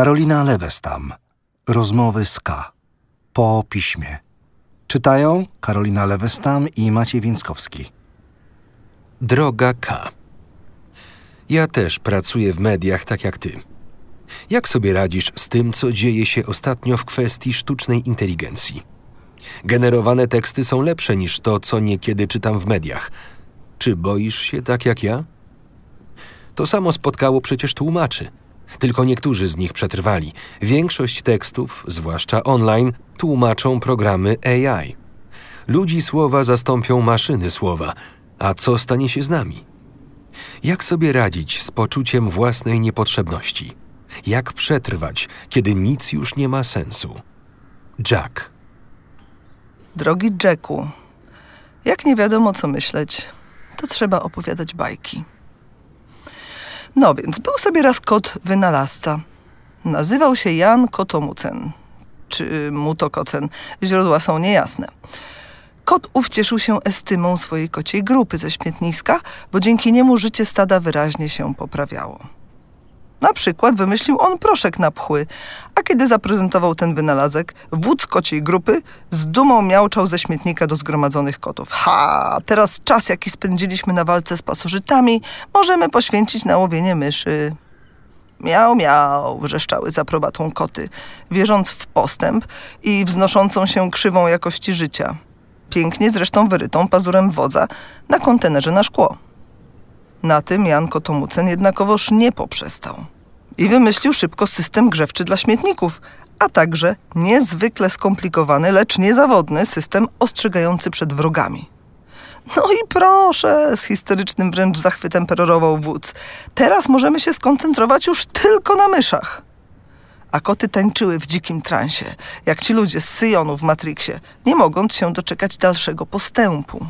Karolina Lewestam. Rozmowy z K. Po piśmie. Czytają Karolina Lewestam i Maciej Więckowski. Droga K. Ja też pracuję w mediach tak jak ty. Jak sobie radzisz z tym, co dzieje się ostatnio w kwestii sztucznej inteligencji? Generowane teksty są lepsze niż to, co niekiedy czytam w mediach. Czy boisz się tak jak ja? To samo spotkało przecież tłumaczy. Tylko niektórzy z nich przetrwali. Większość tekstów, zwłaszcza online, tłumaczą programy AI. Ludzi słowa zastąpią maszyny słowa. A co stanie się z nami? Jak sobie radzić z poczuciem własnej niepotrzebności? Jak przetrwać, kiedy nic już nie ma sensu? Jack. Drogi Jacku, jak nie wiadomo co myśleć, to trzeba opowiadać bajki. No więc, był sobie raz kot wynalazca. Nazywał się Jan Kotomucen, czy Mutokocen. Źródła są niejasne. Kot ów cieszył się estymą swojej kociej grupy ze śmietniska, bo dzięki niemu życie stada wyraźnie się poprawiało. Na przykład wymyślił on proszek na pchły, a kiedy zaprezentował ten wynalazek, wódz kociej grupy z dumą miałczał ze śmietnika do zgromadzonych kotów. Ha! Teraz czas, jaki spędziliśmy na walce z pasożytami, możemy poświęcić na łowienie myszy. Miał, miał, wrzeszczały za aprobatą koty, wierząc w postęp i wznoszącą się krzywą jakości życia. Pięknie zresztą wyrytą pazurem wodza na kontenerze na szkło. Na tym Jan Kotomucen jednakowoż nie poprzestał. I wymyślił szybko system grzewczy dla śmietników, a także niezwykle skomplikowany, lecz niezawodny system ostrzegający przed wrogami. No i proszę, z historycznym wręcz zachwytem perorował wódz. Teraz możemy się skoncentrować już tylko na myszach. A koty tańczyły w dzikim transie, jak ci ludzie z Syjonu w Matrixie, nie mogąc się doczekać dalszego postępu.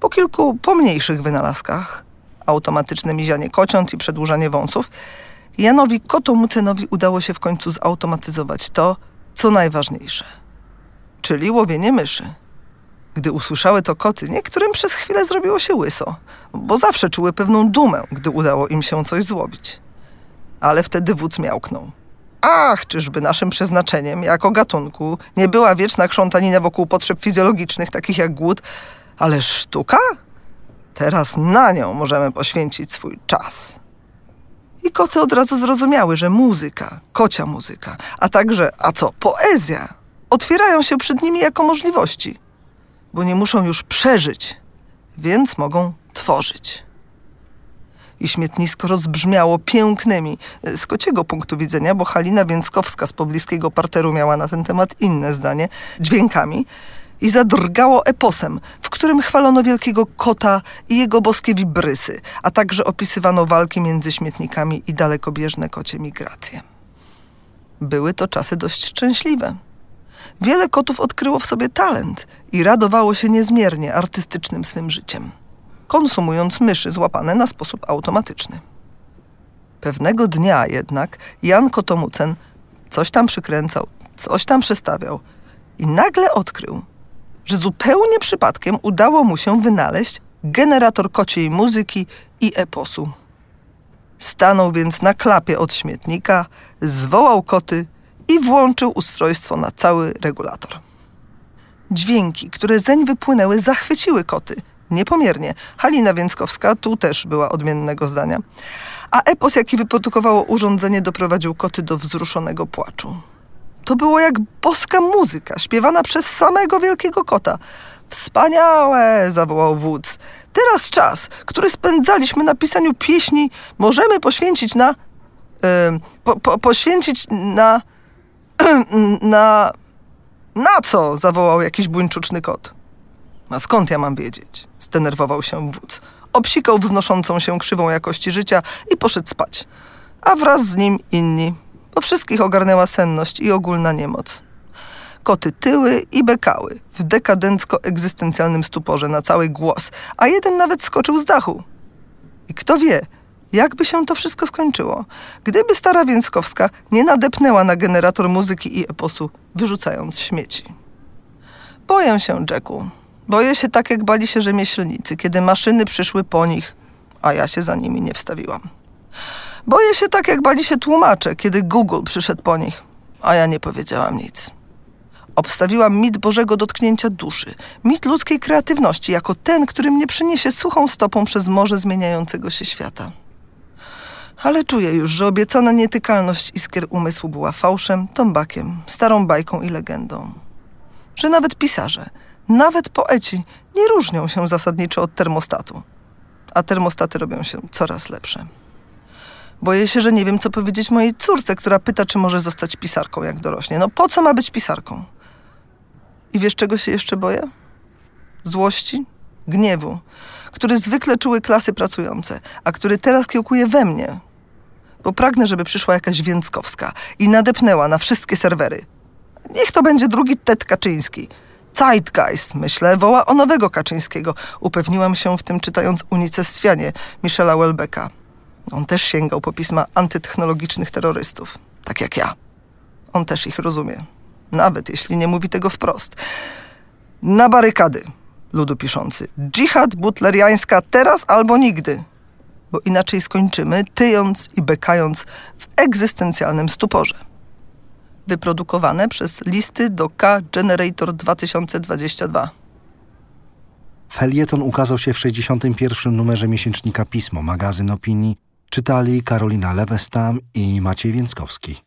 Po kilku pomniejszych wynalazkach, automatyczne mizianie kociąt i przedłużanie wąsów, Janowi Kotomucenowi udało się w końcu zautomatyzować to, co najważniejsze, czyli łowienie myszy. Gdy usłyszały to koty, niektórym przez chwilę zrobiło się łyso, bo zawsze czuły pewną dumę, gdy udało im się coś złowić. Ale wtedy wódz miałknął. Ach, czyżby naszym przeznaczeniem, jako gatunku, nie była wieczna krzątanina wokół potrzeb fizjologicznych, takich jak głód, ale sztuka? Teraz na nią możemy poświęcić swój czas. I koty od razu zrozumiały, że muzyka, kocia muzyka, a także, a co, poezja, otwierają się przed nimi jako możliwości, bo nie muszą już przeżyć, więc mogą tworzyć. I śmietnisko rozbrzmiało pięknymi, z kociego punktu widzenia, bo Halina Więckowska z pobliskiego parteru miała na ten temat inne zdanie, dźwiękami, i zadrgało eposem, w którym chwalono wielkiego kota i jego boskie wibrysy, a także opisywano walki między śmietnikami i dalekobieżne kocie migracje. Były to czasy dość szczęśliwe. Wiele kotów odkryło w sobie talent i radowało się niezmiernie artystycznym swym życiem, konsumując myszy złapane na sposób automatyczny. Pewnego dnia jednak Jan Kotomucen coś tam przykręcał, coś tam przestawiał i nagle odkrył, że zupełnie przypadkiem udało mu się wynaleźć generator kociej muzyki i eposu. Stanął więc na klapie od śmietnika, zwołał koty i włączył ustrojstwo na cały regulator. Dźwięki, które zeń wypłynęły, zachwyciły koty. Niepomiernie. Halina Więckowska tu też była odmiennego zdania. A epos, jaki wyprodukowało urządzenie, doprowadził koty do wzruszonego płaczu. To było jak boska muzyka, śpiewana przez samego wielkiego kota. Wspaniałe! zawołał wódz. Teraz czas, który spędzaliśmy na pisaniu pieśni, możemy poświęcić na. Yy, po, po, poświęcić na. na. Na co? zawołał jakiś buńczuczny kot. A skąd ja mam wiedzieć? zdenerwował się wódz. Obsikał wznoszącą się krzywą jakości życia i poszedł spać. A wraz z nim inni bo wszystkich ogarnęła senność i ogólna niemoc. Koty tyły i bekały w dekadencko-egzystencjalnym stuporze na cały głos, a jeden nawet skoczył z dachu. I kto wie, jakby się to wszystko skończyło, gdyby stara Więckowska nie nadepnęła na generator muzyki i eposu, wyrzucając śmieci. Boję się, Jacku. Boję się tak, jak bali się rzemieślnicy, kiedy maszyny przyszły po nich, a ja się za nimi nie wstawiłam. Boję się tak, jak bali się tłumacze, kiedy Google przyszedł po nich, a ja nie powiedziałam nic. Obstawiłam mit Bożego dotknięcia duszy, mit ludzkiej kreatywności, jako ten, który mnie przyniesie suchą stopą przez morze zmieniającego się świata. Ale czuję już, że obiecana nietykalność iskier umysłu była fałszem, tombakiem, starą bajką i legendą. Że nawet pisarze, nawet poeci nie różnią się zasadniczo od termostatu. A termostaty robią się coraz lepsze. Boję się, że nie wiem, co powiedzieć mojej córce, która pyta, czy może zostać pisarką, jak dorośnie. No po co ma być pisarką? I wiesz, czego się jeszcze boję? Złości, gniewu, który zwykle czuły klasy pracujące, a który teraz kiełkuje we mnie. Bo pragnę, żeby przyszła jakaś Więckowska i nadepnęła na wszystkie serwery. Niech to będzie drugi Ted Kaczyński. Zeitgeist, myślę, woła o nowego Kaczyńskiego. Upewniłam się w tym czytając unicestwianie Michela Welbecka. On też sięgał po pisma antytechnologicznych terrorystów, tak jak ja. On też ich rozumie, nawet jeśli nie mówi tego wprost. Na barykady, ludu piszący. Dżihad butleriańska teraz albo nigdy. Bo inaczej skończymy tyjąc i bekając w egzystencjalnym stuporze. Wyprodukowane przez listy do K Generator 2022. Felieton ukazał się w 61. numerze miesięcznika Pismo, magazyn opinii. Czytali Karolina Lewestam i Maciej Więckowski.